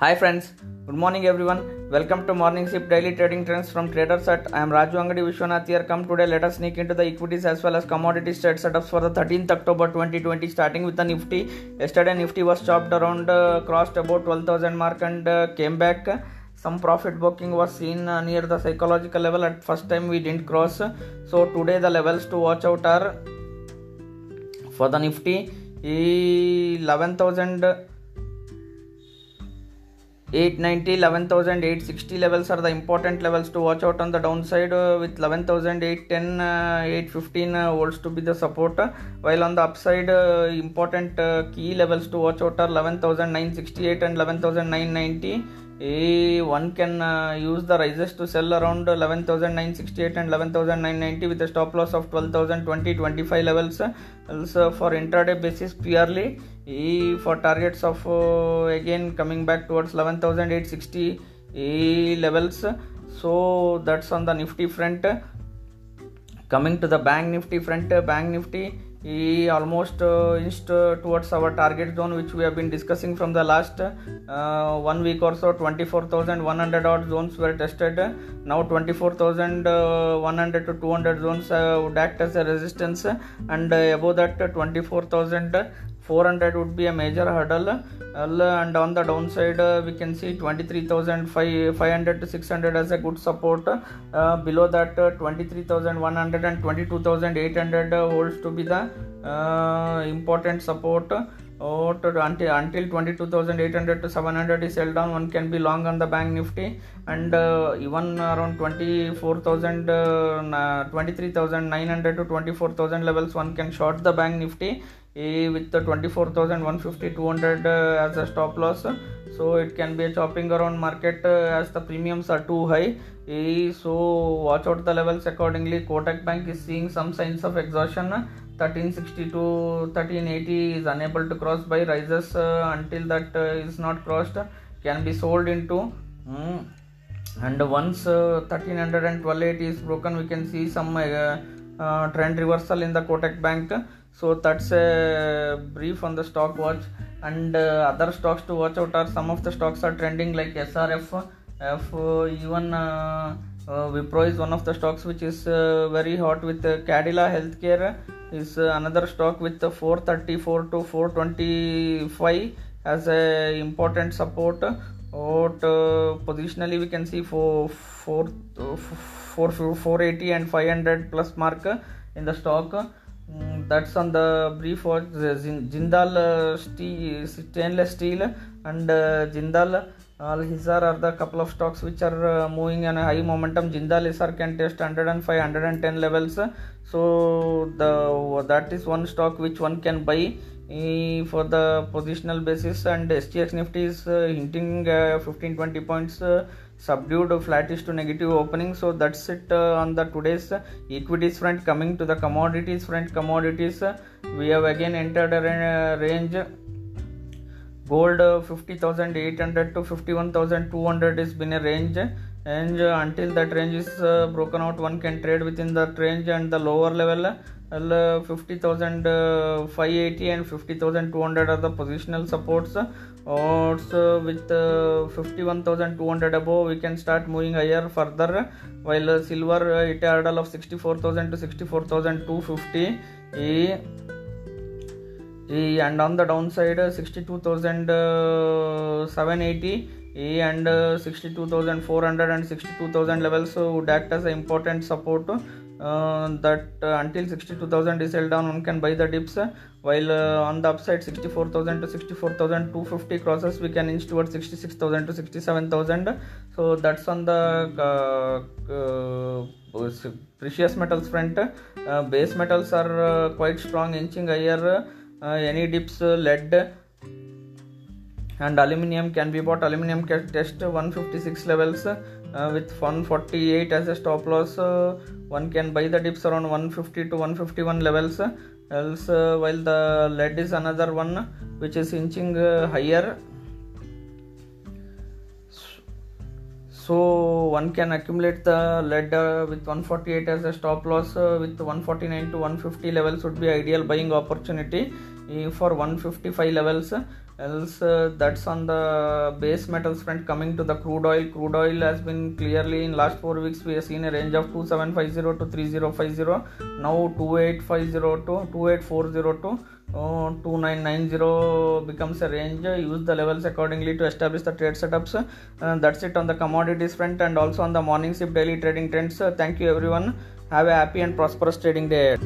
Hi friends, good morning everyone. Welcome to Morning Sip Daily Trading Trends from Traders at I am Raju Angadi Vishwanath here. Come today, let us sneak into the equities as well as commodities trade setups for the 13th October 2020. Starting with the Nifty. Yesterday Nifty was chopped around, uh, crossed about 12,000 mark and uh, came back. Some profit booking was seen uh, near the psychological level. At first time we didn't cross. So today the levels to watch out are for the Nifty 11,000. 890 11860 levels are the important levels to watch out on the downside uh, with 11810 uh, 815 uh, volts to be the support. While on the upside uh, important uh, key levels to watch out are 11968 and 11990 Eh, one can uh, use the rises to sell around 11968 and 11990 with a stop loss of 12020 25 levels. Also for intraday basis purely eh, for targets of uh, again coming back towards 11860 eh, levels. So that's on the nifty front. Coming to the bank nifty front bank nifty he almost uh, inched uh, towards our target zone which we have been discussing from the last uh, one week or so. 24100 odd zones were tested. Now 24100 to 200 zones would act as a resistance. And above that 24400 would be a major hurdle. And on the downside uh, we can see 23500 to 600 as a good support. Uh, below that uh, 23100 and 22800 uh, holds to be the important support. Or to, until until 22800 to 700 is held down one can be long on the bank nifty. And uh, even around 24000 uh, 23900 to 24000 levels one can short the bank nifty eh, with the 24150 200 uh, as a stop loss. So it can be a chopping around market uh, as the premiums are too high. Eh, so watch out the levels accordingly. Kotak bank is seeing some signs of exhaustion. 1360 to 1380 is unable to cross by rises uh, until that is not crossed can be sold into. Mm, and once uh, 1300 and 1280 is broken we can see some uh, uh, trend reversal in the kotak bank so that's a brief on the stock watch. And uh, other stocks to watch out are some of the stocks are trending like srf F, uh, even uh, uh, Wipro is one of the stocks which is uh, very hot with uh, Cadila Healthcare is uh, another stock with the 434 to 425 as a important support. Or positionally we can see for 4, 4, 480 and 500 plus mark in the stock that's on the brief watch Jindal uh, steel, stainless steel and uh, Jindal Al Hisar are the couple of stocks which are uh, moving on a high momentum. Jindal Hisar can test 105, 110 levels. So the that is one stock which one can buy for the positional basis. And SGX Nifty is hinting 15, 20 points subdued flattish to negative opening. So that's it uh, on the today's equities front. Coming to the commodities front commodities uh, we have again entered a range. Gold uh, 50800 to 51200 is been a range. And until that range is broken out one can trade within that range and the lower level uh, 50,580 and 50,200 are the positional supports. Also, with uh, 51,200 above, we can start moving higher further. While uh, silver uh, hit a hurdle of 64,000 to 64,250. And on the downside, 62,780 and uh, 62,400 and 62,000 levels would act as an important support uh, that uh, until 62,000 is held down one can buy the dips uh, while on the upside 64,000 to 64,250 crosses we can inch towards 66,000 to 67,000 so that's on the precious metals front. Base metals are quite strong inching higher any dips lead and aluminium can be bought. Aluminium can test 156 levels uh, with 148 as a stop loss. Uh, one can buy the dips around 150 to 151 levels. Else uh, while the lead is another one which is inching higher. So one can accumulate the lead uh, with 148 as a stop loss uh, with 149 to 150 levels would be ideal buying opportunity. Uh, for 155 levels else uh, that's on the base metals front. Coming to the crude oil crude oil has been clearly in last four weeks we have seen a range of 2750 to 3050 now 28502 28402 uh, 2990 becomes a range. Use the levels accordingly to establish the trade setups. Uh, that's it on the commodities front and also on the morning sip daily trading trends. Uh, thank you everyone. Have a happy and prosperous trading day.